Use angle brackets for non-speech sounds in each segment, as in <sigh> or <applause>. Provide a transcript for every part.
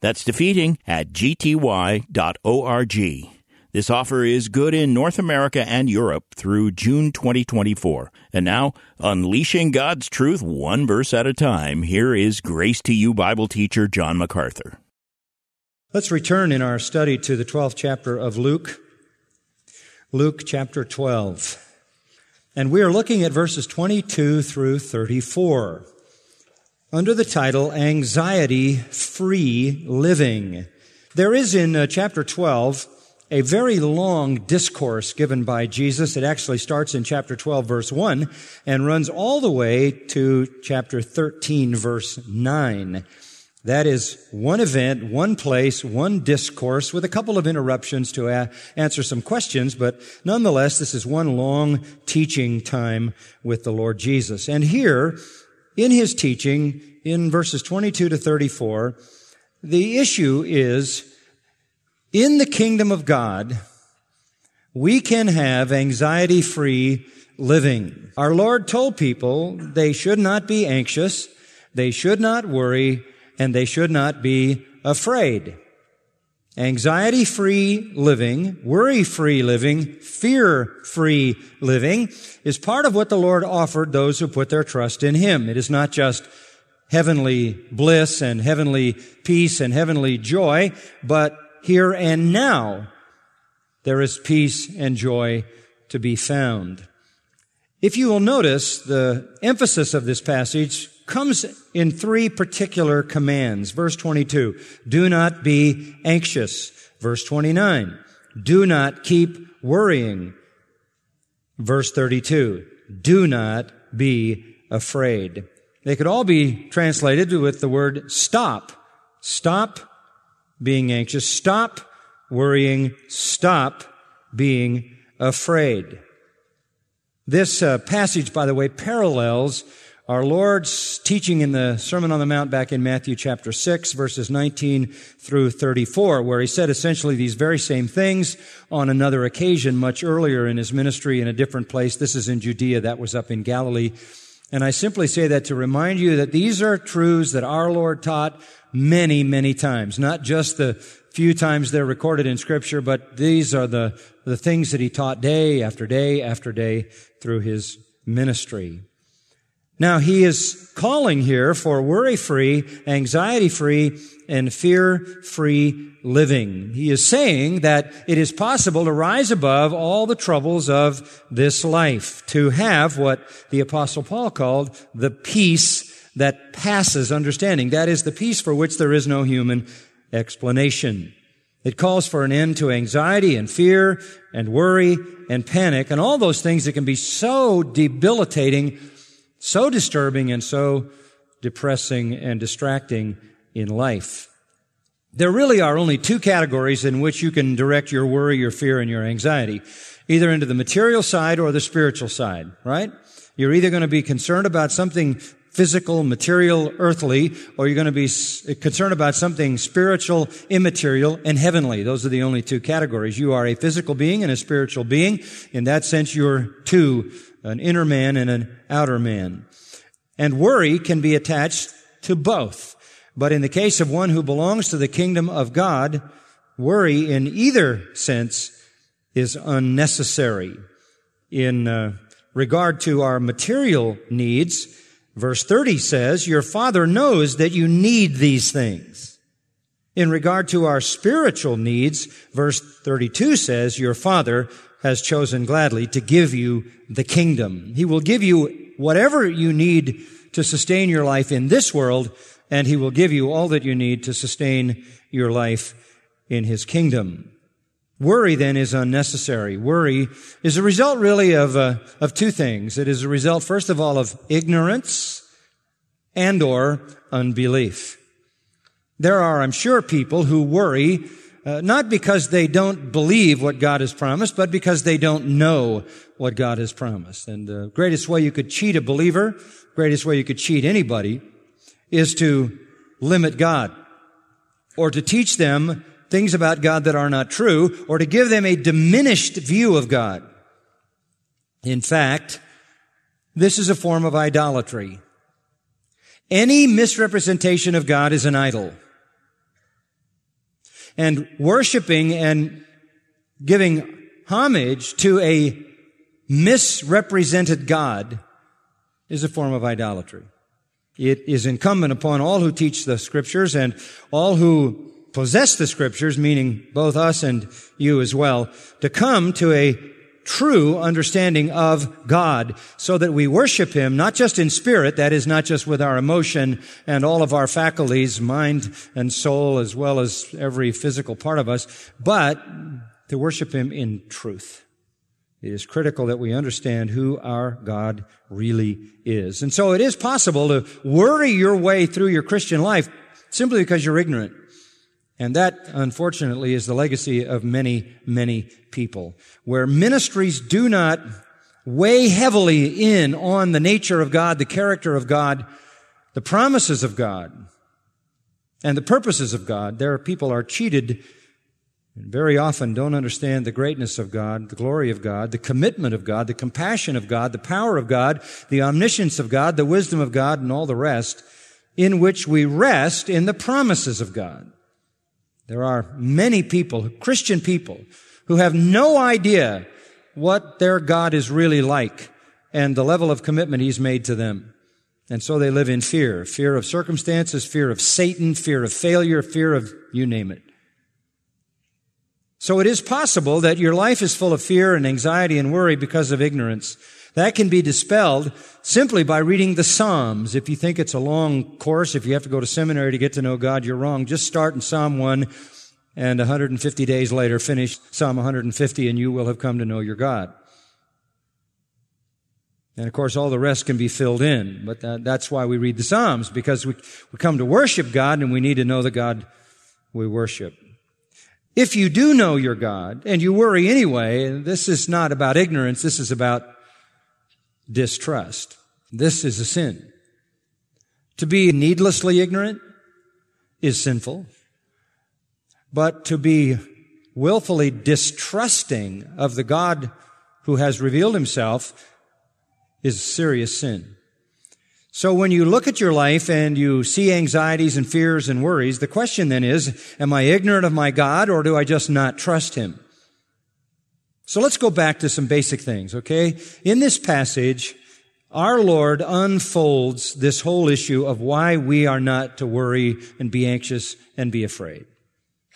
That's defeating at gty.org. This offer is good in North America and Europe through June 2024. And now, unleashing God's truth one verse at a time, here is Grace to You Bible teacher John MacArthur. Let's return in our study to the 12th chapter of Luke. Luke chapter 12. And we are looking at verses 22 through 34 under the title Anxiety Free Living. There is in uh, chapter 12 a very long discourse given by Jesus. It actually starts in chapter 12 verse 1 and runs all the way to chapter 13 verse 9. That is one event, one place, one discourse with a couple of interruptions to a- answer some questions, but nonetheless, this is one long teaching time with the Lord Jesus. And here, in his teaching, in verses 22 to 34, the issue is, in the kingdom of God, we can have anxiety free living. Our Lord told people they should not be anxious, they should not worry, and they should not be afraid. Anxiety free living, worry free living, fear free living is part of what the Lord offered those who put their trust in Him. It is not just heavenly bliss and heavenly peace and heavenly joy, but here and now there is peace and joy to be found. If you will notice, the emphasis of this passage comes in three particular commands. Verse 22, do not be anxious. Verse 29, do not keep worrying. Verse 32, do not be afraid. They could all be translated with the word stop. Stop being anxious. Stop worrying. Stop being afraid. This uh, passage, by the way, parallels our Lord's teaching in the Sermon on the Mount back in Matthew chapter 6, verses 19 through 34, where he said essentially these very same things on another occasion much earlier in his ministry in a different place. This is in Judea. That was up in Galilee. And I simply say that to remind you that these are truths that our Lord taught many, many times, not just the few times they're recorded in scripture, but these are the, the things that he taught day after day after day through his ministry. Now he is calling here for worry-free, anxiety-free, and fear-free living. He is saying that it is possible to rise above all the troubles of this life, to have what the apostle Paul called the peace that passes understanding. That is the peace for which there is no human explanation. It calls for an end to anxiety and fear and worry and panic and all those things that can be so debilitating, so disturbing, and so depressing and distracting in life. There really are only two categories in which you can direct your worry, your fear, and your anxiety. Either into the material side or the spiritual side, right? You're either going to be concerned about something physical, material, earthly, or you're going to be concerned about something spiritual, immaterial, and heavenly. Those are the only two categories. You are a physical being and a spiritual being. In that sense, you're two, an inner man and an outer man. And worry can be attached to both. But in the case of one who belongs to the kingdom of God, worry in either sense is unnecessary. In uh, regard to our material needs, Verse 30 says, Your Father knows that you need these things. In regard to our spiritual needs, verse 32 says, Your Father has chosen gladly to give you the kingdom. He will give you whatever you need to sustain your life in this world, and He will give you all that you need to sustain your life in His kingdom. Worry then is unnecessary. Worry is a result really of, uh, of two things. It is a result, first of all, of ignorance and or unbelief. There are, I'm sure, people who worry uh, not because they don't believe what God has promised, but because they don't know what God has promised. And the greatest way you could cheat a believer, greatest way you could cheat anybody, is to limit God or to teach them things about God that are not true or to give them a diminished view of God. In fact, this is a form of idolatry. Any misrepresentation of God is an idol. And worshiping and giving homage to a misrepresented God is a form of idolatry. It is incumbent upon all who teach the scriptures and all who possess the scriptures, meaning both us and you as well, to come to a true understanding of God so that we worship Him not just in spirit, that is not just with our emotion and all of our faculties, mind and soul, as well as every physical part of us, but to worship Him in truth. It is critical that we understand who our God really is. And so it is possible to worry your way through your Christian life simply because you're ignorant. And that, unfortunately, is the legacy of many, many people, where ministries do not weigh heavily in on the nature of God, the character of God, the promises of God, and the purposes of God. There are people are cheated and very often don't understand the greatness of God, the glory of God, the commitment of God, the compassion of God, the power of God, the omniscience of God, the wisdom of God, and all the rest, in which we rest in the promises of God. There are many people, Christian people, who have no idea what their God is really like and the level of commitment He's made to them. And so they live in fear. Fear of circumstances, fear of Satan, fear of failure, fear of you name it. So it is possible that your life is full of fear and anxiety and worry because of ignorance. That can be dispelled simply by reading the Psalms. If you think it's a long course, if you have to go to seminary to get to know God, you're wrong. Just start in Psalm 1 and 150 days later finish Psalm 150 and you will have come to know your God. And of course, all the rest can be filled in, but that, that's why we read the Psalms, because we, we come to worship God and we need to know the God we worship. If you do know your God and you worry anyway, this is not about ignorance, this is about distrust. This is a sin. To be needlessly ignorant is sinful, but to be willfully distrusting of the God who has revealed himself is a serious sin. So when you look at your life and you see anxieties and fears and worries, the question then is, am I ignorant of my God or do I just not trust him? So let's go back to some basic things, okay? In this passage, our Lord unfolds this whole issue of why we are not to worry and be anxious and be afraid.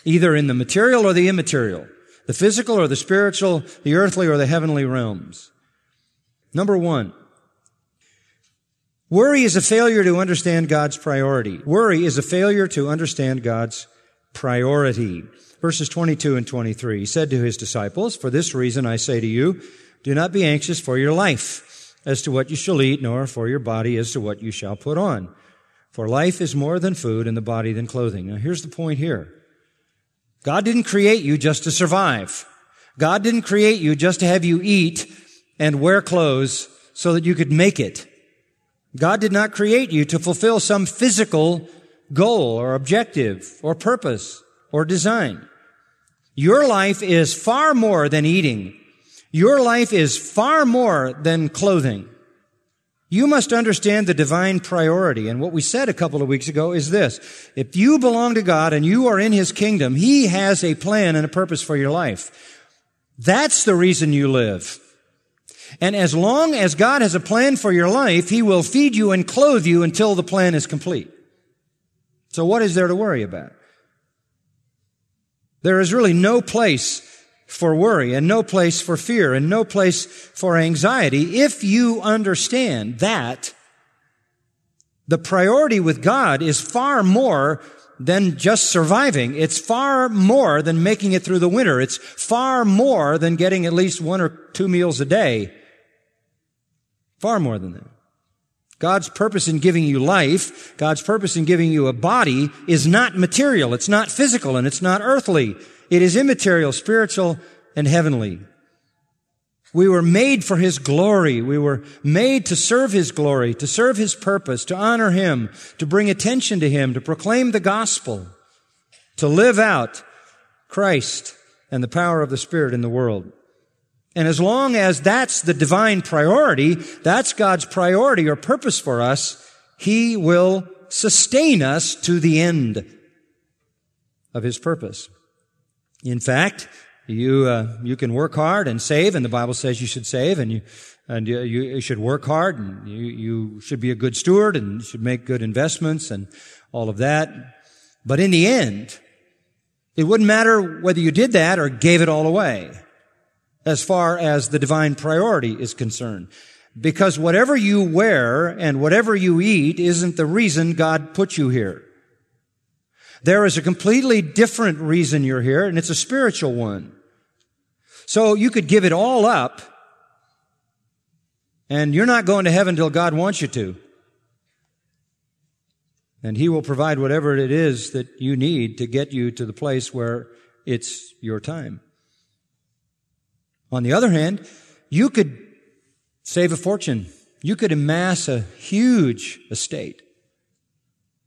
Either in the material or the immaterial, the physical or the spiritual, the earthly or the heavenly realms. Number one, worry is a failure to understand God's priority. Worry is a failure to understand God's priority verses 22 and 23. He said to his disciples, For this reason I say to you, do not be anxious for your life as to what you shall eat, nor for your body as to what you shall put on. For life is more than food and the body than clothing. Now here's the point here. God didn't create you just to survive. God didn't create you just to have you eat and wear clothes so that you could make it. God did not create you to fulfill some physical goal or objective or purpose or design. Your life is far more than eating. Your life is far more than clothing. You must understand the divine priority. And what we said a couple of weeks ago is this. If you belong to God and you are in His kingdom, He has a plan and a purpose for your life. That's the reason you live. And as long as God has a plan for your life, He will feed you and clothe you until the plan is complete. So what is there to worry about? There is really no place for worry and no place for fear and no place for anxiety if you understand that the priority with God is far more than just surviving. It's far more than making it through the winter. It's far more than getting at least one or two meals a day. Far more than that. God's purpose in giving you life, God's purpose in giving you a body is not material, it's not physical, and it's not earthly. It is immaterial, spiritual, and heavenly. We were made for His glory. We were made to serve His glory, to serve His purpose, to honor Him, to bring attention to Him, to proclaim the gospel, to live out Christ and the power of the Spirit in the world. And as long as that's the divine priority, that's God's priority or purpose for us, He will sustain us to the end of His purpose. In fact, you, uh, you can work hard and save, and the Bible says you should save, and you, and you, you should work hard, and you, you should be a good steward, and you should make good investments, and all of that. But in the end, it wouldn't matter whether you did that or gave it all away, as far as the divine priority is concerned. Because whatever you wear and whatever you eat isn't the reason God put you here. There is a completely different reason you're here, and it's a spiritual one. So you could give it all up, and you're not going to heaven until God wants you to. And He will provide whatever it is that you need to get you to the place where it's your time. On the other hand, you could save a fortune. You could amass a huge estate.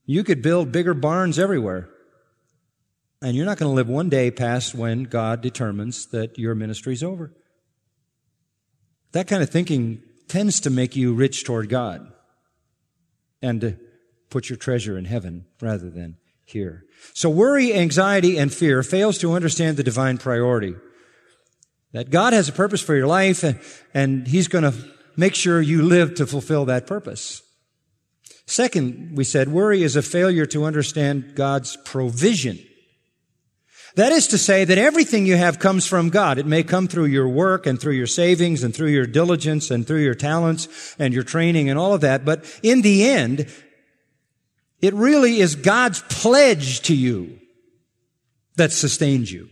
You could build bigger barns everywhere. And you're not going to live one day past when God determines that your ministry is over. That kind of thinking tends to make you rich toward God and to put your treasure in heaven rather than here. So worry, anxiety, and fear fails to understand the divine priority. That God has a purpose for your life and, and He's going to make sure you live to fulfill that purpose. Second, we said, worry is a failure to understand God's provision. That is to say that everything you have comes from God. It may come through your work and through your savings and through your diligence and through your talents and your training and all of that. But in the end, it really is God's pledge to you that sustains you.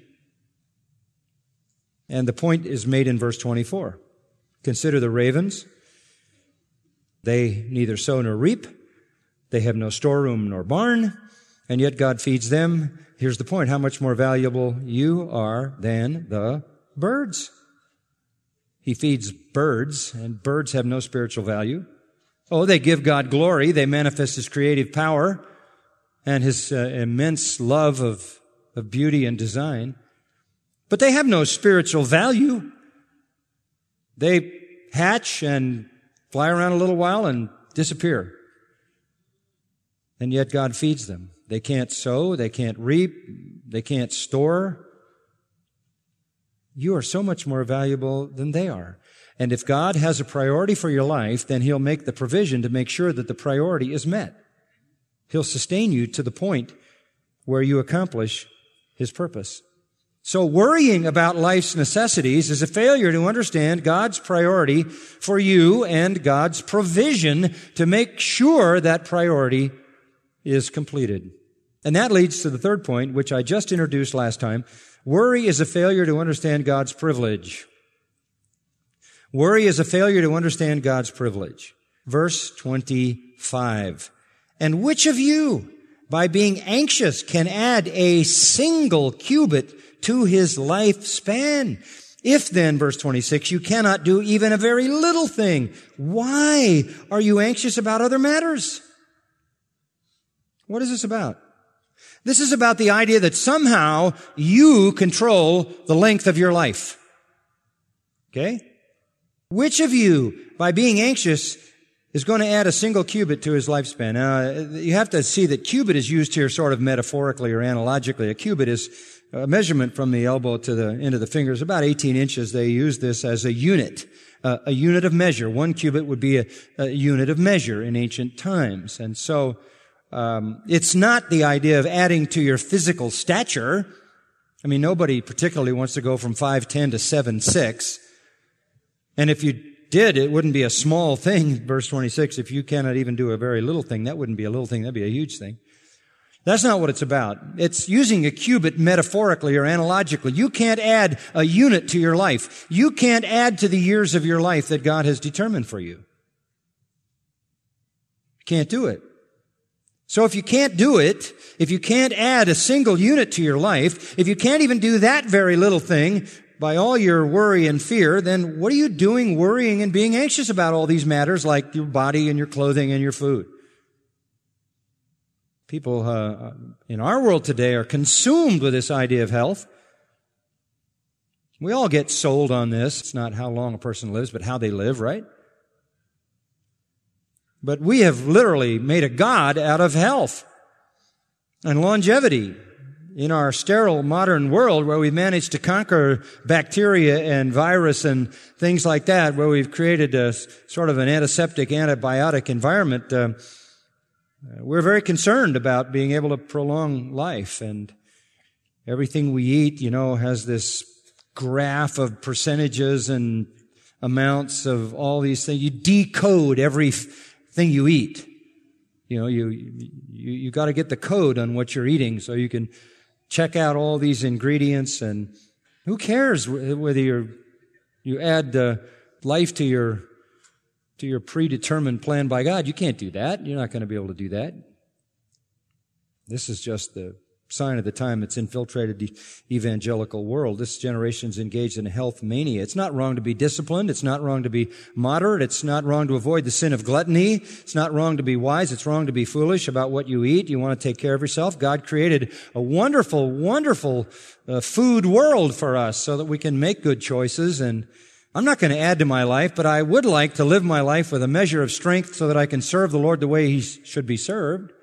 And the point is made in verse 24. Consider the ravens. They neither sow nor reap. They have no storeroom nor barn, and yet God feeds them. Here's the point. How much more valuable you are than the birds. He feeds birds, and birds have no spiritual value. Oh, they give God glory. They manifest His creative power and His uh, immense love of, of beauty and design. But they have no spiritual value. They hatch and fly around a little while and disappear. And yet God feeds them. They can't sow, they can't reap, they can't store. You are so much more valuable than they are. And if God has a priority for your life, then He'll make the provision to make sure that the priority is met. He'll sustain you to the point where you accomplish His purpose. So worrying about life's necessities is a failure to understand God's priority for you and God's provision to make sure that priority is completed. And that leads to the third point, which I just introduced last time. Worry is a failure to understand God's privilege. Worry is a failure to understand God's privilege. Verse 25. And which of you, by being anxious, can add a single cubit to his lifespan. If then, verse 26, you cannot do even a very little thing, why are you anxious about other matters? What is this about? This is about the idea that somehow you control the length of your life. Okay? Which of you, by being anxious, is going to add a single cubit to his lifespan? Now, you have to see that cubit is used here sort of metaphorically or analogically. A cubit is a measurement from the elbow to the end of the fingers, about 18 inches. They use this as a unit, uh, a unit of measure. One cubit would be a, a unit of measure in ancient times. And so, um, it's not the idea of adding to your physical stature. I mean, nobody particularly wants to go from 5'10 to 7'6. And if you did, it wouldn't be a small thing, <laughs> verse 26. If you cannot even do a very little thing, that wouldn't be a little thing, that'd be a huge thing. That's not what it's about. It's using a cubit metaphorically or analogically. You can't add a unit to your life. You can't add to the years of your life that God has determined for you. You can't do it. So if you can't do it, if you can't add a single unit to your life, if you can't even do that very little thing by all your worry and fear, then what are you doing worrying and being anxious about all these matters like your body and your clothing and your food? People uh, in our world today are consumed with this idea of health. We all get sold on this. It's not how long a person lives, but how they live, right? But we have literally made a God out of health and longevity in our sterile modern world where we've managed to conquer bacteria and virus and things like that, where we've created a sort of an antiseptic, antibiotic environment. Uh, we're very concerned about being able to prolong life and everything we eat, you know, has this graph of percentages and amounts of all these things. You decode every thing you eat. You know, you, you, you got to get the code on what you're eating so you can check out all these ingredients and who cares whether you're, you add uh, life to your to your predetermined plan by God. You can't do that. You're not going to be able to do that. This is just the sign of the time it's infiltrated the evangelical world. This generation's engaged in a health mania. It's not wrong to be disciplined. It's not wrong to be moderate. It's not wrong to avoid the sin of gluttony. It's not wrong to be wise. It's wrong to be foolish about what you eat. You want to take care of yourself. God created a wonderful, wonderful uh, food world for us so that we can make good choices and I'm not going to add to my life, but I would like to live my life with a measure of strength so that I can serve the Lord the way He should be served.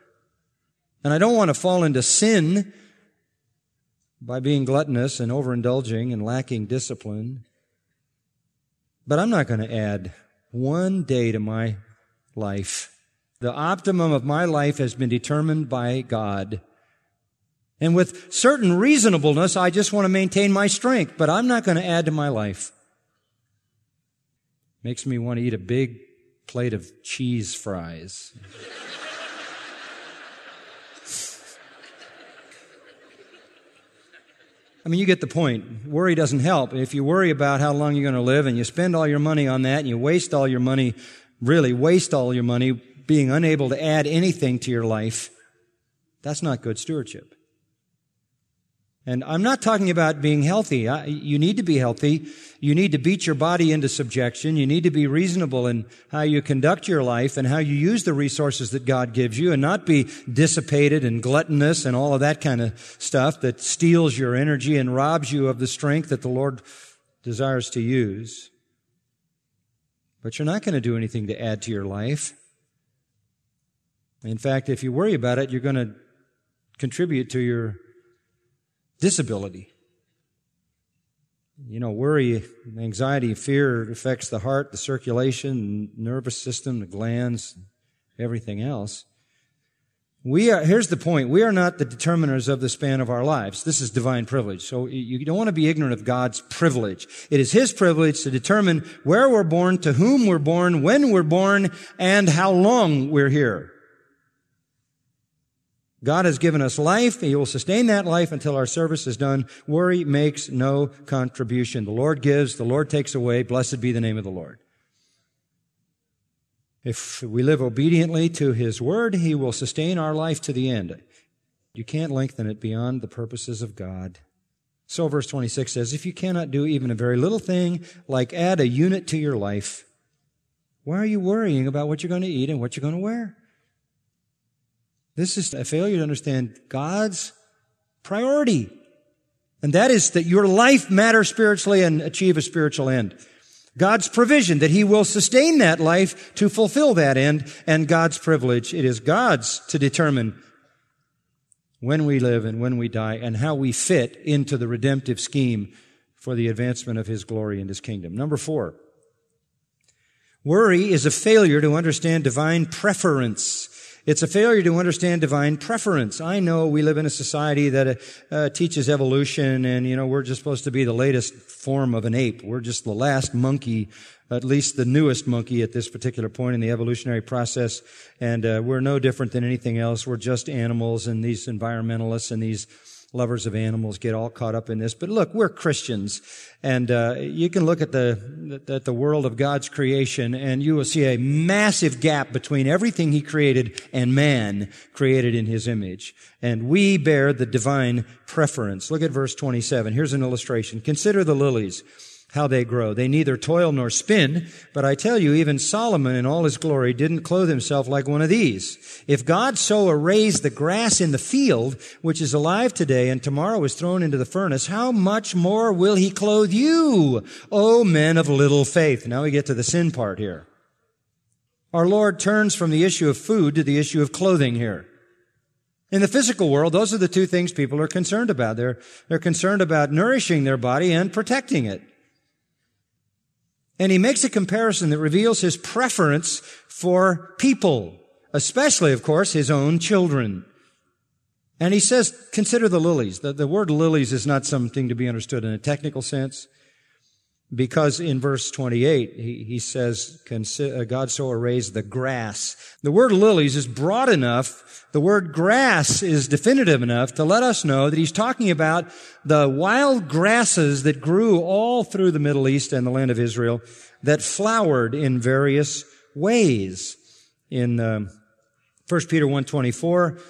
And I don't want to fall into sin by being gluttonous and overindulging and lacking discipline. But I'm not going to add one day to my life. The optimum of my life has been determined by God. And with certain reasonableness, I just want to maintain my strength, but I'm not going to add to my life. Makes me want to eat a big plate of cheese fries. I mean, you get the point. Worry doesn't help. If you worry about how long you're going to live and you spend all your money on that and you waste all your money, really waste all your money being unable to add anything to your life, that's not good stewardship. And I'm not talking about being healthy. You need to be healthy. You need to beat your body into subjection. You need to be reasonable in how you conduct your life and how you use the resources that God gives you and not be dissipated and gluttonous and all of that kind of stuff that steals your energy and robs you of the strength that the Lord desires to use. But you're not going to do anything to add to your life. In fact, if you worry about it, you're going to contribute to your disability. You know, worry, anxiety, fear affects the heart, the circulation, nervous system, the glands, everything else. We are, here's the point. We are not the determiners of the span of our lives. This is divine privilege. So you don't want to be ignorant of God's privilege. It is His privilege to determine where we're born, to whom we're born, when we're born, and how long we're here. God has given us life. He will sustain that life until our service is done. Worry makes no contribution. The Lord gives, the Lord takes away. Blessed be the name of the Lord. If we live obediently to His word, He will sustain our life to the end. You can't lengthen it beyond the purposes of God. So verse 26 says, if you cannot do even a very little thing, like add a unit to your life, why are you worrying about what you're going to eat and what you're going to wear? This is a failure to understand God's priority. And that is that your life matters spiritually and achieve a spiritual end. God's provision, that He will sustain that life to fulfill that end, and God's privilege. It is God's to determine when we live and when we die and how we fit into the redemptive scheme for the advancement of His glory and His kingdom. Number four. Worry is a failure to understand divine preference. It's a failure to understand divine preference. I know we live in a society that uh, teaches evolution and, you know, we're just supposed to be the latest form of an ape. We're just the last monkey, at least the newest monkey at this particular point in the evolutionary process. And uh, we're no different than anything else. We're just animals and these environmentalists and these lovers of animals get all caught up in this. But look, we're Christians, and uh, you can look at the at the world of God's creation, and you will see a massive gap between everything He created and man created in His image. And we bear the divine preference. Look at verse 27. Here's an illustration. Consider the lilies how they grow. They neither toil nor spin, but I tell you, even Solomon in all his glory didn't clothe himself like one of these. If God so arrays the grass in the field, which is alive today and tomorrow is thrown into the furnace, how much more will he clothe you, O men of little faith? Now we get to the sin part here. Our Lord turns from the issue of food to the issue of clothing here. In the physical world, those are the two things people are concerned about. They're, they're concerned about nourishing their body and protecting it. And he makes a comparison that reveals his preference for people, especially, of course, his own children. And he says, consider the lilies. The, the word lilies is not something to be understood in a technical sense because in verse 28 he, he says uh, god so arrays the grass. The word lilies is broad enough. The word grass is definitive enough to let us know that he's talking about the wild grasses that grew all through the middle east and the land of israel that flowered in various ways. In uh, 1 peter 1.24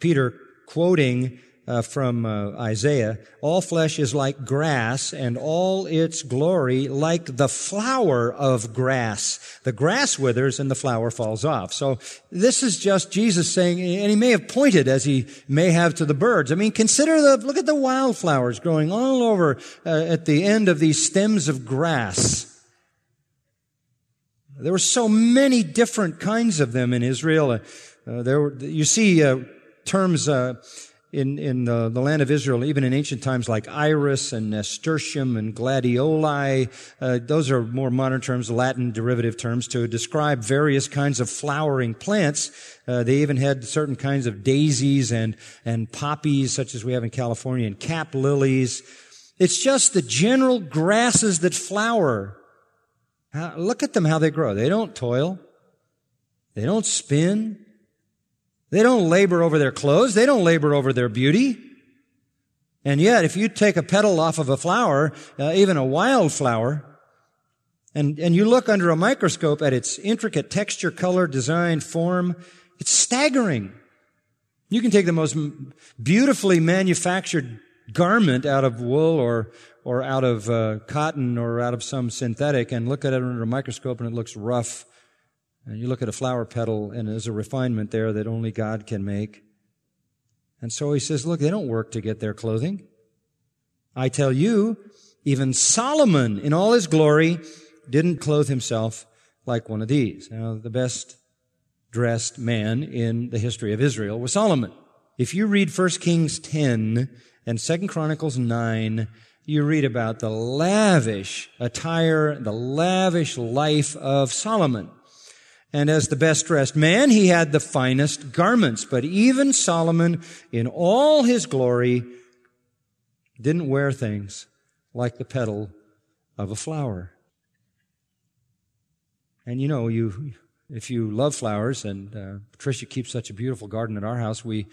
peter quoting uh, from uh, Isaiah, all flesh is like grass and all its glory like the flower of grass. The grass withers and the flower falls off. So this is just Jesus saying, and he may have pointed as he may have to the birds. I mean, consider the, look at the wildflowers growing all over uh, at the end of these stems of grass. There were so many different kinds of them in Israel. Uh, there were, you see uh, terms uh, in, in the, the, land of Israel, even in ancient times like iris and nasturtium and gladioli. Uh, those are more modern terms, Latin derivative terms to describe various kinds of flowering plants. Uh, they even had certain kinds of daisies and, and poppies, such as we have in California, and cap lilies. It's just the general grasses that flower. look at them how they grow. They don't toil. They don't spin. They don't labor over their clothes. They don't labor over their beauty. And yet, if you take a petal off of a flower, uh, even a wild flower, and, and you look under a microscope at its intricate texture, color, design, form, it's staggering. You can take the most beautifully manufactured garment out of wool or, or out of uh, cotton or out of some synthetic and look at it under a microscope and it looks rough and you look at a flower petal, and there's a refinement there that only God can make. And so he says, look, they don't work to get their clothing. I tell you, even Solomon in all his glory didn't clothe himself like one of these. Now, the best dressed man in the history of Israel was Solomon. If you read 1 Kings 10 and 2 Chronicles 9, you read about the lavish attire, the lavish life of Solomon. And as the best dressed man, he had the finest garments. But even Solomon, in all his glory, didn't wear things like the petal of a flower. And you know, you, if you love flowers, and uh, Patricia keeps such a beautiful garden at our house, we,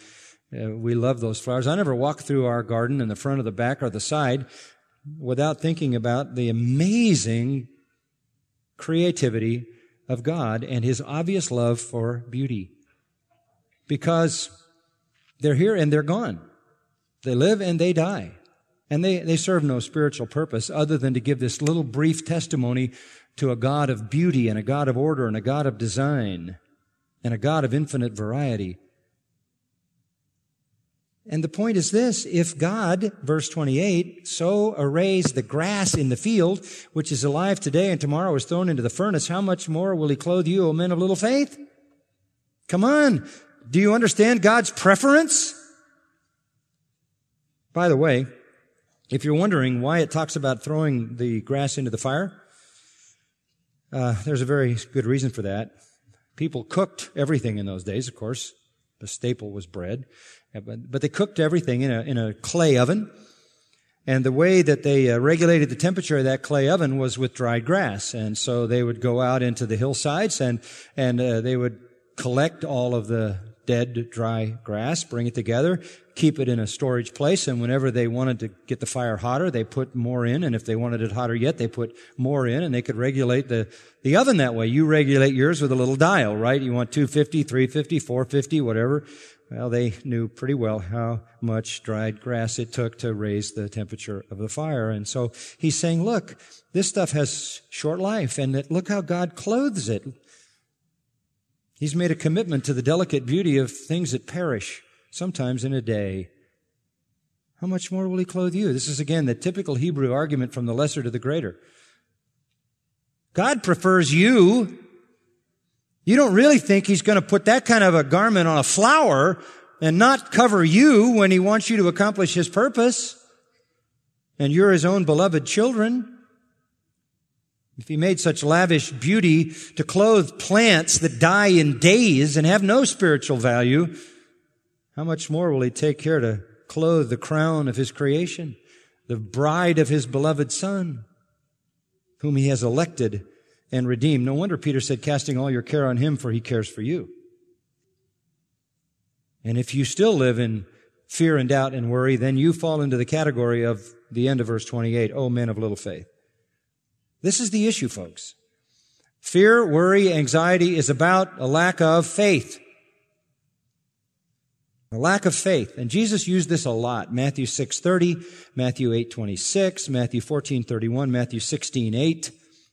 uh, we love those flowers. I never walk through our garden in the front or the back or the side without thinking about the amazing creativity of God and his obvious love for beauty. Because they're here and they're gone. They live and they die. And they, they serve no spiritual purpose other than to give this little brief testimony to a God of beauty and a God of order and a God of design and a God of infinite variety. And the point is this, if God, verse 28, so arrays the grass in the field, which is alive today and tomorrow is thrown into the furnace, how much more will he clothe you, O men of little faith? Come on. Do you understand God's preference? By the way, if you're wondering why it talks about throwing the grass into the fire, uh, there's a very good reason for that. People cooked everything in those days, of course. The staple was bread. But, they cooked everything in a, in a clay oven. And the way that they uh, regulated the temperature of that clay oven was with dried grass. And so they would go out into the hillsides and, and uh, they would collect all of the dead, dry grass, bring it together, keep it in a storage place, and whenever they wanted to get the fire hotter, they put more in, and if they wanted it hotter yet, they put more in, and they could regulate the, the oven that way. You regulate yours with a little dial, right? You want 250, 350, 450, whatever. Well, they knew pretty well how much dried grass it took to raise the temperature of the fire. And so he's saying, look, this stuff has short life and look how God clothes it. He's made a commitment to the delicate beauty of things that perish, sometimes in a day. How much more will he clothe you? This is again the typical Hebrew argument from the lesser to the greater. God prefers you you don't really think he's going to put that kind of a garment on a flower and not cover you when he wants you to accomplish his purpose. And you're his own beloved children. If he made such lavish beauty to clothe plants that die in days and have no spiritual value, how much more will he take care to clothe the crown of his creation, the bride of his beloved son, whom he has elected and redeemed. No wonder Peter said, casting all your care on him, for he cares for you. And if you still live in fear and doubt and worry, then you fall into the category of the end of verse 28, oh men of little faith. This is the issue, folks. Fear, worry, anxiety is about a lack of faith. A lack of faith. And Jesus used this a lot. Matthew 6.30, Matthew 8.26, Matthew 14.31, Matthew 16.8.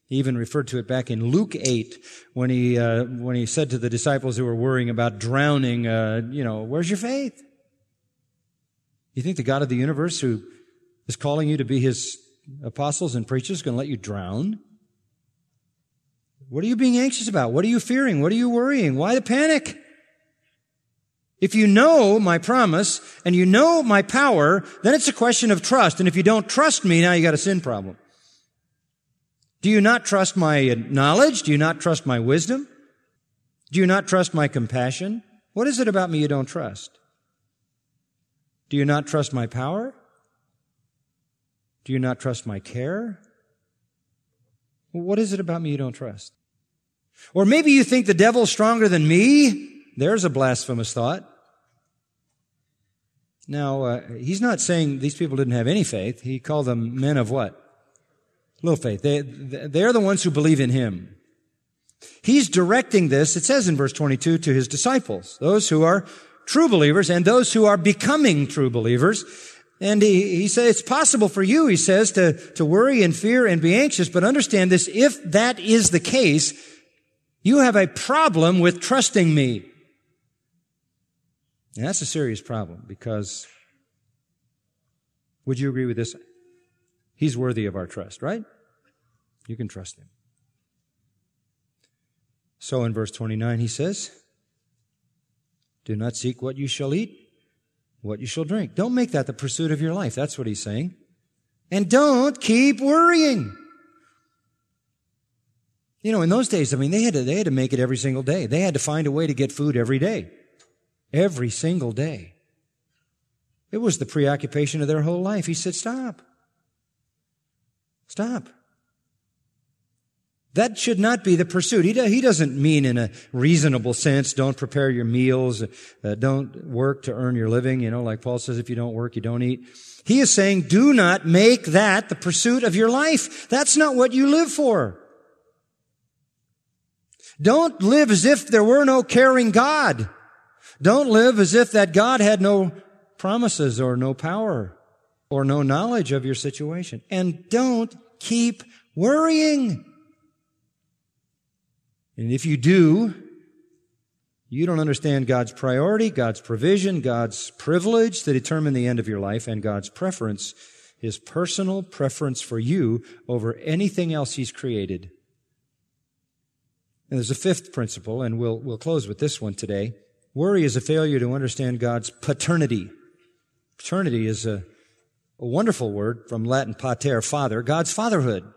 He even referred to it back in Luke 8 when he, uh, when he said to the disciples who were worrying about drowning, uh, you know, where's your faith? You think the God of the universe who is calling you to be his apostles and preachers is going to let you drown? What are you being anxious about? What are you fearing? What are you worrying? Why the panic? If you know my promise and you know my power, then it's a question of trust. And if you don't trust me, now you got a sin problem. Do you not trust my knowledge? Do you not trust my wisdom? Do you not trust my compassion? What is it about me you don't trust? Do you not trust my power? Do you not trust my care? What is it about me you don't trust? Or maybe you think the devil's stronger than me. There's a blasphemous thought. Now, uh, he's not saying these people didn't have any faith. He called them men of what? Little faith. They, they're the ones who believe in him. He's directing this, it says in verse 22, to his disciples, those who are true believers and those who are becoming true believers. And he, he says, it's possible for you, he says, to, to worry and fear and be anxious, but understand this, if that is the case, you have a problem with trusting me. And that's a serious problem because would you agree with this? He's worthy of our trust, right? You can trust him. So in verse 29, he says, Do not seek what you shall eat, what you shall drink. Don't make that the pursuit of your life. That's what he's saying. And don't keep worrying. You know, in those days, I mean, they had to, they had to make it every single day. They had to find a way to get food every day. Every single day. It was the preoccupation of their whole life. He said, stop. Stop. That should not be the pursuit. He, he doesn't mean in a reasonable sense, don't prepare your meals, uh, don't work to earn your living, you know, like Paul says, if you don't work, you don't eat. He is saying, do not make that the pursuit of your life. That's not what you live for. Don't live as if there were no caring God. Don't live as if that God had no promises or no power or no knowledge of your situation. And don't keep worrying. And if you do, you don't understand God's priority, God's provision, God's privilege to determine the end of your life, and God's preference, His personal preference for you over anything else He's created. And there's a fifth principle, and we'll, we'll close with this one today. Worry is a failure to understand God's paternity. Paternity is a a wonderful word from Latin pater, father, God's fatherhood.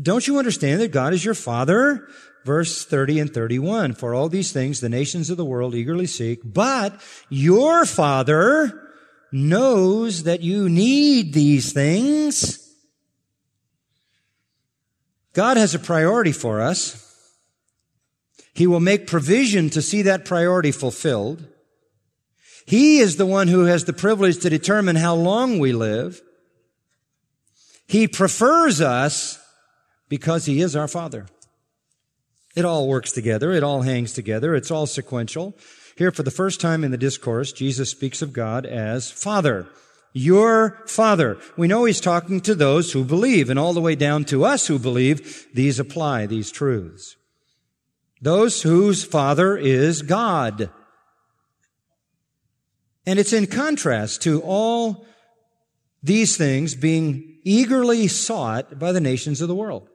Don't you understand that God is your father? Verse 30 and 31. For all these things the nations of the world eagerly seek, but your father knows that you need these things. God has a priority for us. He will make provision to see that priority fulfilled. He is the one who has the privilege to determine how long we live. He prefers us because He is our Father. It all works together. It all hangs together. It's all sequential. Here, for the first time in the discourse, Jesus speaks of God as Father. Your Father. We know He's talking to those who believe, and all the way down to us who believe, these apply, these truths. Those whose Father is God. And it's in contrast to all these things being eagerly sought by the nations of the world.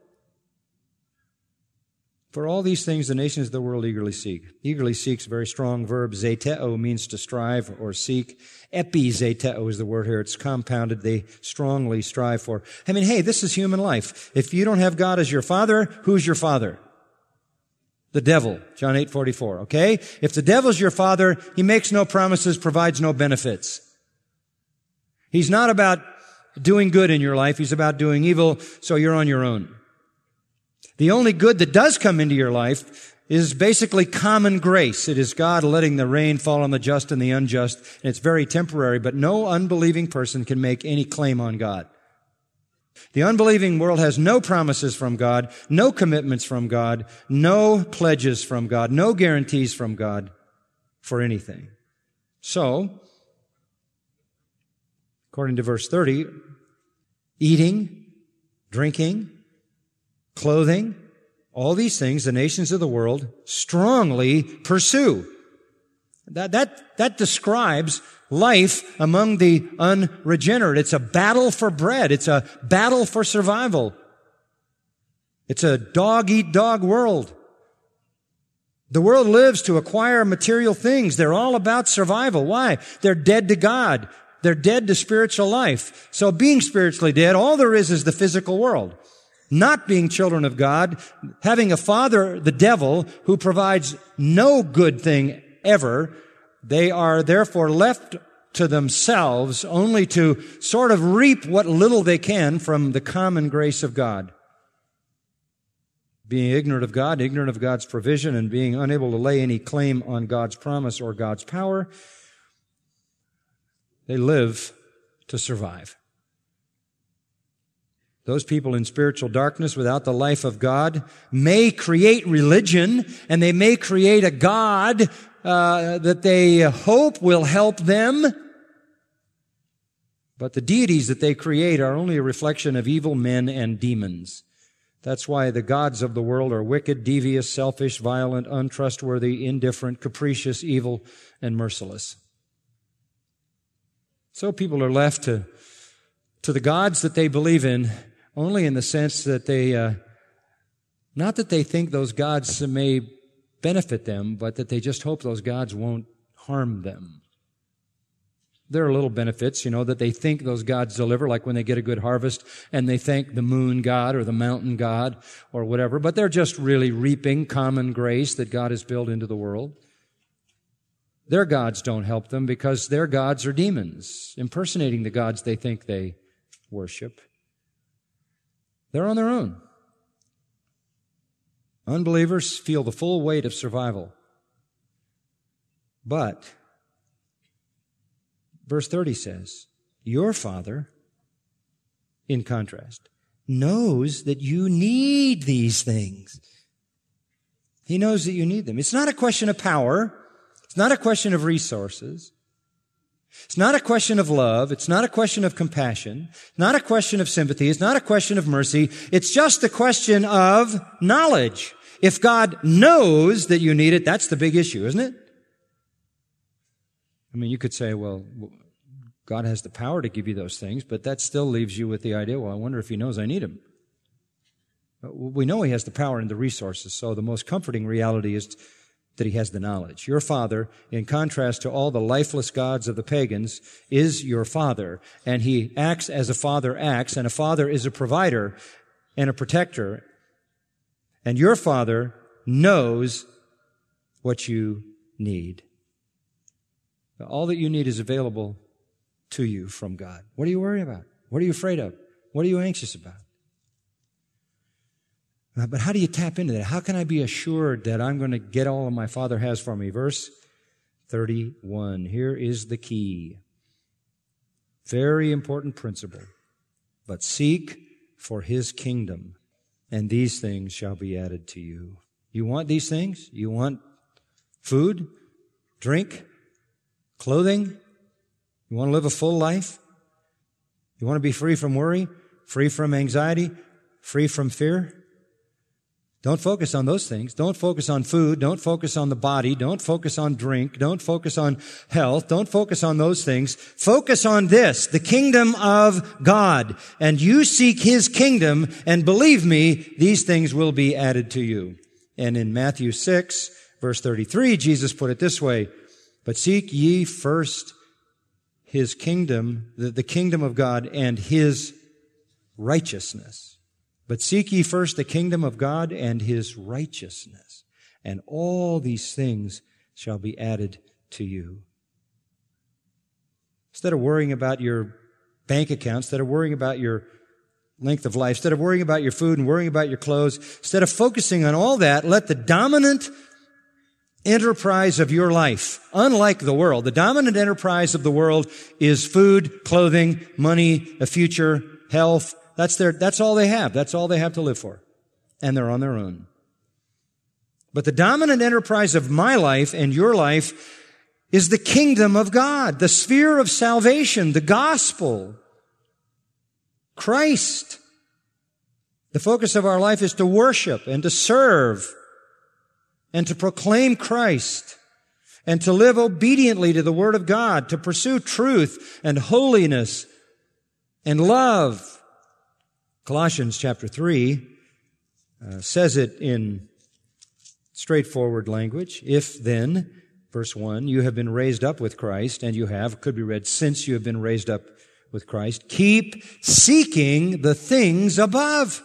For all these things the nations of the world eagerly seek. Eagerly seeks very strong verb. Zeteo means to strive or seek. Epi zeteo is the word here. It's compounded. They strongly strive for. I mean, hey, this is human life. If you don't have God as your father, who's your father? The devil. John 8, 44. Okay? If the devil's your father, he makes no promises, provides no benefits. He's not about doing good in your life. He's about doing evil, so you're on your own. The only good that does come into your life is basically common grace. It is God letting the rain fall on the just and the unjust, and it's very temporary, but no unbelieving person can make any claim on God. The unbelieving world has no promises from God, no commitments from God, no pledges from God, no guarantees from God for anything. So, according to verse 30, eating, drinking, clothing, all these things the nations of the world strongly pursue. That, that, that describes life among the unregenerate. It's a battle for bread. It's a battle for survival. It's a dog eat dog world. The world lives to acquire material things. They're all about survival. Why? They're dead to God. They're dead to spiritual life. So being spiritually dead, all there is is the physical world not being children of God, having a father, the devil, who provides no good thing ever, they are therefore left to themselves only to sort of reap what little they can from the common grace of God. Being ignorant of God, ignorant of God's provision, and being unable to lay any claim on God's promise or God's power, they live to survive. Those people in spiritual darkness without the life of God may create religion and they may create a God uh, that they hope will help them. But the deities that they create are only a reflection of evil men and demons. That's why the gods of the world are wicked, devious, selfish, violent, untrustworthy, indifferent, capricious, evil, and merciless. So people are left to, to the gods that they believe in only in the sense that they, uh, not that they think those gods may benefit them, but that they just hope those gods won't harm them. There are little benefits, you know, that they think those gods deliver, like when they get a good harvest and they thank the moon god or the mountain god or whatever, but they're just really reaping common grace that God has built into the world. Their gods don't help them because their gods are demons, impersonating the gods they think they worship. They're on their own. Unbelievers feel the full weight of survival. But, verse 30 says, Your Father, in contrast, knows that you need these things. He knows that you need them. It's not a question of power. It's not a question of resources. It's not a question of love. It's not a question of compassion. It's not a question of sympathy. It's not a question of mercy. It's just a question of knowledge. If God knows that you need it, that's the big issue, isn't it? I mean, you could say, well, God has the power to give you those things, but that still leaves you with the idea, well, I wonder if He knows I need them. We know He has the power and the resources, so the most comforting reality is that he has the knowledge. Your father, in contrast to all the lifeless gods of the pagans, is your father, and he acts as a father acts, and a father is a provider and a protector. And your father knows what you need. All that you need is available to you from God. What are you worried about? What are you afraid of? What are you anxious about? Uh, but how do you tap into that? How can I be assured that I'm going to get all that my Father has for me? Verse 31. Here is the key. Very important principle. But seek for his kingdom, and these things shall be added to you. You want these things? You want food, drink, clothing? You want to live a full life? You want to be free from worry, free from anxiety, free from fear? Don't focus on those things. Don't focus on food. Don't focus on the body. Don't focus on drink. Don't focus on health. Don't focus on those things. Focus on this, the kingdom of God. And you seek his kingdom, and believe me, these things will be added to you. And in Matthew 6, verse 33, Jesus put it this way, but seek ye first his kingdom, the, the kingdom of God and his righteousness. But seek ye first the kingdom of God and his righteousness, and all these things shall be added to you. Instead of worrying about your bank account, instead of worrying about your length of life, instead of worrying about your food and worrying about your clothes, instead of focusing on all that, let the dominant enterprise of your life, unlike the world, the dominant enterprise of the world is food, clothing, money, a future, health, that's their, that's all they have. That's all they have to live for. And they're on their own. But the dominant enterprise of my life and your life is the kingdom of God, the sphere of salvation, the gospel, Christ. The focus of our life is to worship and to serve and to proclaim Christ and to live obediently to the Word of God, to pursue truth and holiness and love Colossians chapter 3 uh, says it in straightforward language. If then, verse 1, you have been raised up with Christ, and you have, could be read, since you have been raised up with Christ, keep seeking the things above.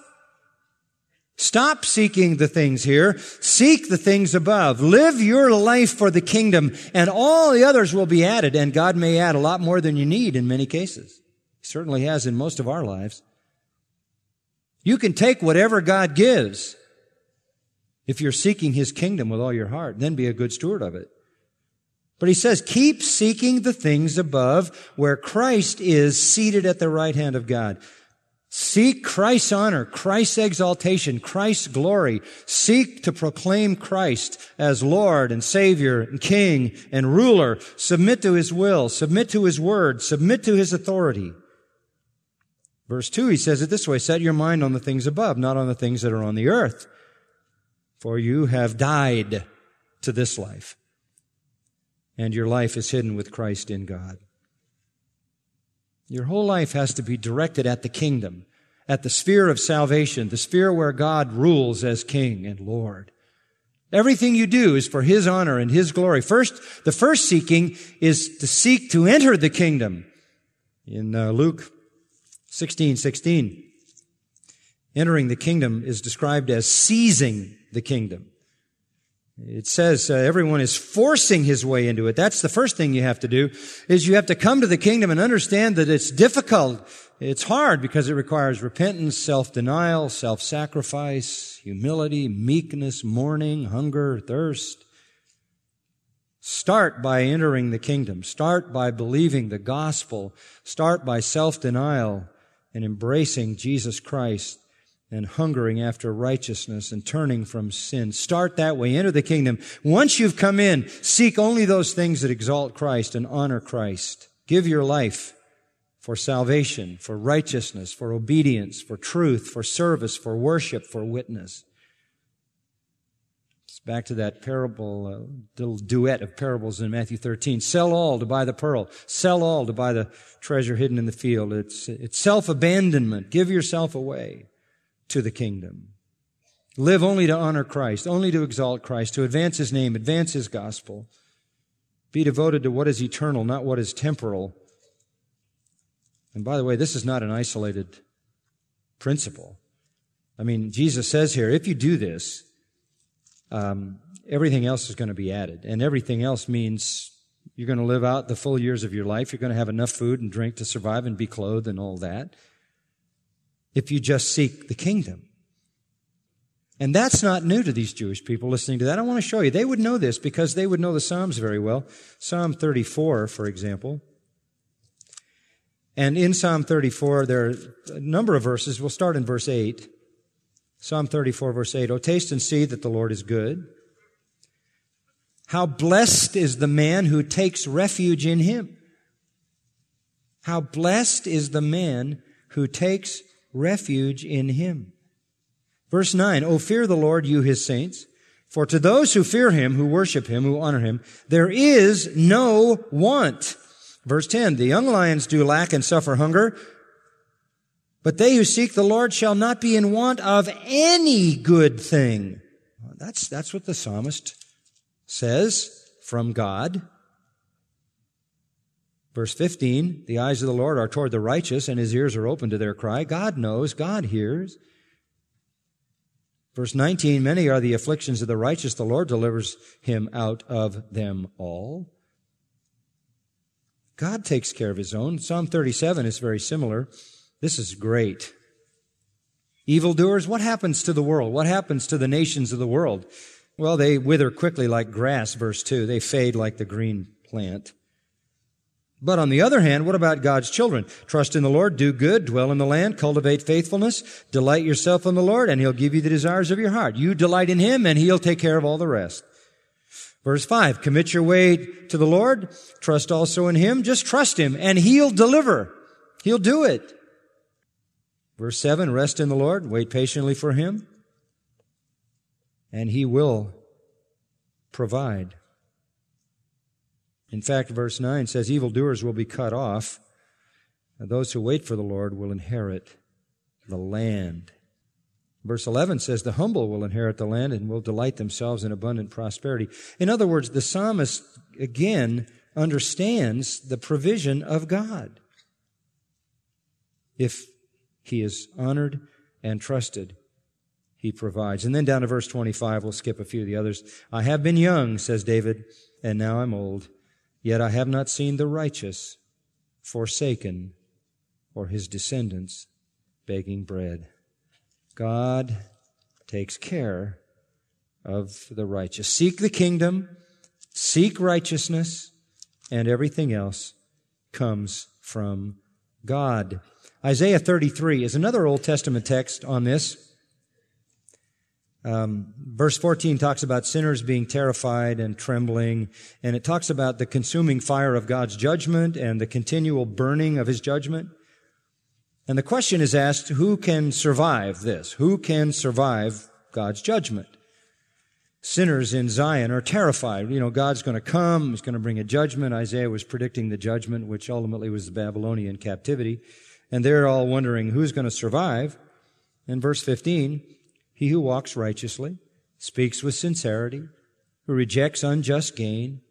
Stop seeking the things here. Seek the things above. Live your life for the kingdom, and all the others will be added, and God may add a lot more than you need in many cases. He certainly has in most of our lives. You can take whatever God gives if you're seeking His kingdom with all your heart, then be a good steward of it. But he says, keep seeking the things above where Christ is seated at the right hand of God. Seek Christ's honor, Christ's exaltation, Christ's glory. Seek to proclaim Christ as Lord and Savior and King and ruler. Submit to His will, submit to His word, submit to His authority. Verse 2, he says it this way, set your mind on the things above, not on the things that are on the earth. For you have died to this life, and your life is hidden with Christ in God. Your whole life has to be directed at the kingdom, at the sphere of salvation, the sphere where God rules as King and Lord. Everything you do is for His honor and His glory. First, the first seeking is to seek to enter the kingdom. In uh, Luke 16, 16. Entering the kingdom is described as seizing the kingdom. It says uh, everyone is forcing his way into it. That's the first thing you have to do is you have to come to the kingdom and understand that it's difficult. It's hard because it requires repentance, self-denial, self-sacrifice, humility, meekness, mourning, hunger, thirst. Start by entering the kingdom. Start by believing the gospel. Start by self-denial and embracing Jesus Christ and hungering after righteousness and turning from sin. Start that way. Enter the kingdom. Once you've come in, seek only those things that exalt Christ and honor Christ. Give your life for salvation, for righteousness, for obedience, for truth, for service, for worship, for witness back to that parable, uh, little duet of parables in Matthew 13. Sell all to buy the pearl. Sell all to buy the treasure hidden in the field. It's, it's self-abandonment. Give yourself away to the kingdom. Live only to honor Christ, only to exalt Christ, to advance His name, advance His gospel. Be devoted to what is eternal, not what is temporal. And by the way, this is not an isolated principle. I mean, Jesus says here, if you do this, um, everything else is going to be added. And everything else means you're going to live out the full years of your life. You're going to have enough food and drink to survive and be clothed and all that. If you just seek the kingdom. And that's not new to these Jewish people listening to that. I want to show you. They would know this because they would know the Psalms very well. Psalm 34, for example. And in Psalm 34, there are a number of verses. We'll start in verse 8. Psalm 34, verse 8. Oh, taste and see that the Lord is good. How blessed is the man who takes refuge in him. How blessed is the man who takes refuge in him. Verse 9, Oh, fear the Lord, you his saints, for to those who fear him, who worship him, who honor him, there is no want. Verse 10, the young lions do lack and suffer hunger, but they who seek the Lord shall not be in want of any good thing. That's, that's what the psalmist says from God. Verse 15, the eyes of the Lord are toward the righteous and his ears are open to their cry. God knows, God hears. Verse 19, many are the afflictions of the righteous. The Lord delivers him out of them all. God takes care of his own. Psalm 37 is very similar. This is great. Evildoers, what happens to the world? What happens to the nations of the world? Well, they wither quickly like grass, verse 2. They fade like the green plant. But on the other hand, what about God's children? Trust in the Lord, do good, dwell in the land, cultivate faithfulness, delight yourself in the Lord, and He'll give you the desires of your heart. You delight in Him, and He'll take care of all the rest. Verse 5, commit your way to the Lord, trust also in Him, just trust Him, and He'll deliver. He'll do it. Verse 7, rest in the Lord, wait patiently for Him, and He will provide. In fact, verse 9 says, Evildoers will be cut off, and those who wait for the Lord will inherit the land. Verse 11 says, The humble will inherit the land and will delight themselves in abundant prosperity. In other words, the psalmist again understands the provision of God. If he is honored and trusted, he provides. And then down to verse 25, we'll skip a few of the others. I have been young, says David, and now I'm old. Yet I have not seen the righteous forsaken or his descendants begging bread. God takes care of the righteous. Seek the kingdom, seek righteousness, and everything else comes from God. Isaiah 33 is another Old Testament text on this. Um, verse 14 talks about sinners being terrified and trembling, and it talks about the consuming fire of God's judgment and the continual burning of his judgment. And the question is asked, who can survive this? Who can survive God's judgment? Sinners in Zion are terrified. You know, God's going to come. He's going to bring a judgment. Isaiah was predicting the judgment, which ultimately was the Babylonian captivity. And they're all wondering who's going to survive. In verse 15, he who walks righteously, speaks with sincerity, who rejects unjust gain,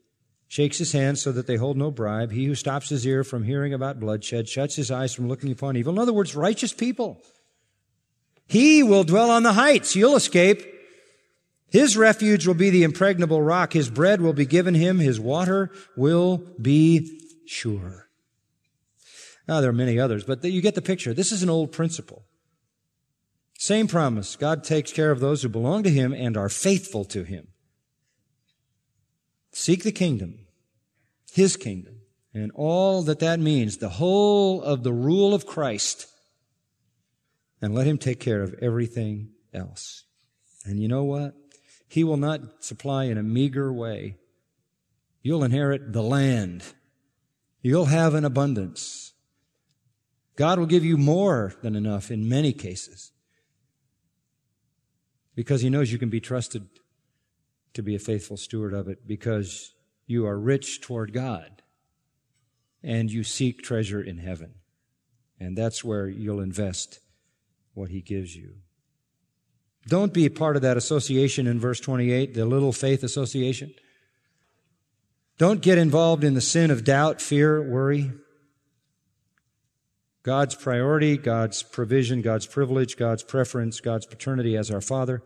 shakes his hands so that they hold no bribe, he who stops his ear from hearing about bloodshed, shuts his eyes from looking upon evil. In other words, righteous people. He will dwell on the heights. You'll escape. His refuge will be the impregnable rock. His bread will be given him. His water will be sure. Now, there are many others, but you get the picture. This is an old principle. Same promise. God takes care of those who belong to Him and are faithful to Him. Seek the kingdom, His kingdom, and all that that means, the whole of the rule of Christ, and let Him take care of everything else. And you know what? He will not supply in a meager way. You'll inherit the land. You'll have an abundance. God will give you more than enough in many cases because he knows you can be trusted to be a faithful steward of it because you are rich toward God and you seek treasure in heaven. And that's where you'll invest what he gives you. Don't be part of that association in verse 28, the little faith association. Don't get involved in the sin of doubt, fear, worry. God's priority, God's provision, God's privilege, God's preference, God's paternity as our Father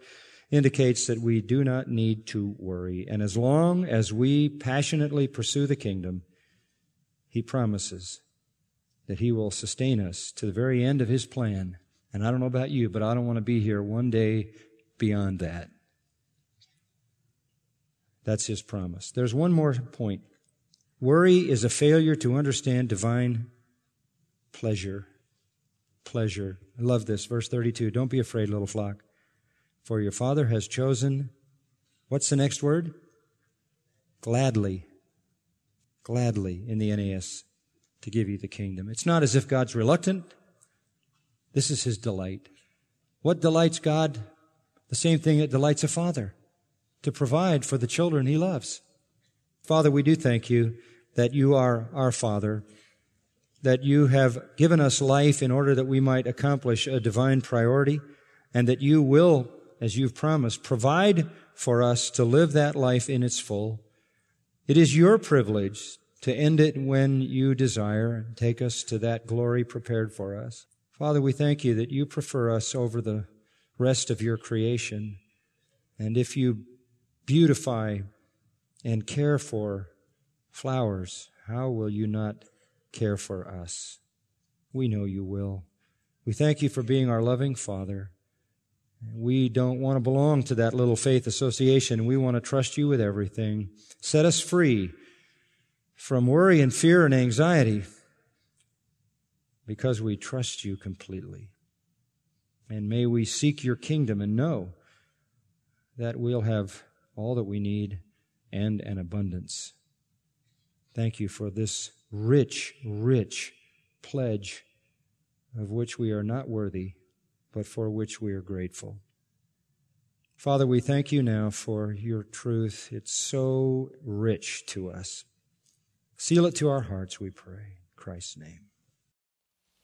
indicates that we do not need to worry. And as long as we passionately pursue the kingdom, He promises that He will sustain us to the very end of His plan. And I don't know about you, but I don't want to be here one day beyond that. That's his promise. There's one more point. Worry is a failure to understand divine pleasure. Pleasure. I love this. Verse 32. Don't be afraid, little flock, for your Father has chosen. What's the next word? Gladly. Gladly in the NAS to give you the kingdom. It's not as if God's reluctant. This is his delight. What delights God? The same thing that delights a father to provide for the children he loves. Father, we do thank you that you are our Father, that you have given us life in order that we might accomplish a divine priority, and that you will, as you've promised, provide for us to live that life in its full. It is your privilege to end it when you desire and take us to that glory prepared for us. Father, we thank you that you prefer us over the rest of your creation. And if you beautify and care for flowers, how will you not care for us? We know you will. We thank you for being our loving Father. We don't want to belong to that little faith association. We want to trust you with everything. Set us free from worry and fear and anxiety because we trust you completely. And may we seek your kingdom and know that we'll have all that we need and an abundance. Thank you for this rich, rich pledge of which we are not worthy, but for which we are grateful. Father, we thank you now for your truth. It's so rich to us. Seal it to our hearts, we pray. In Christ's name.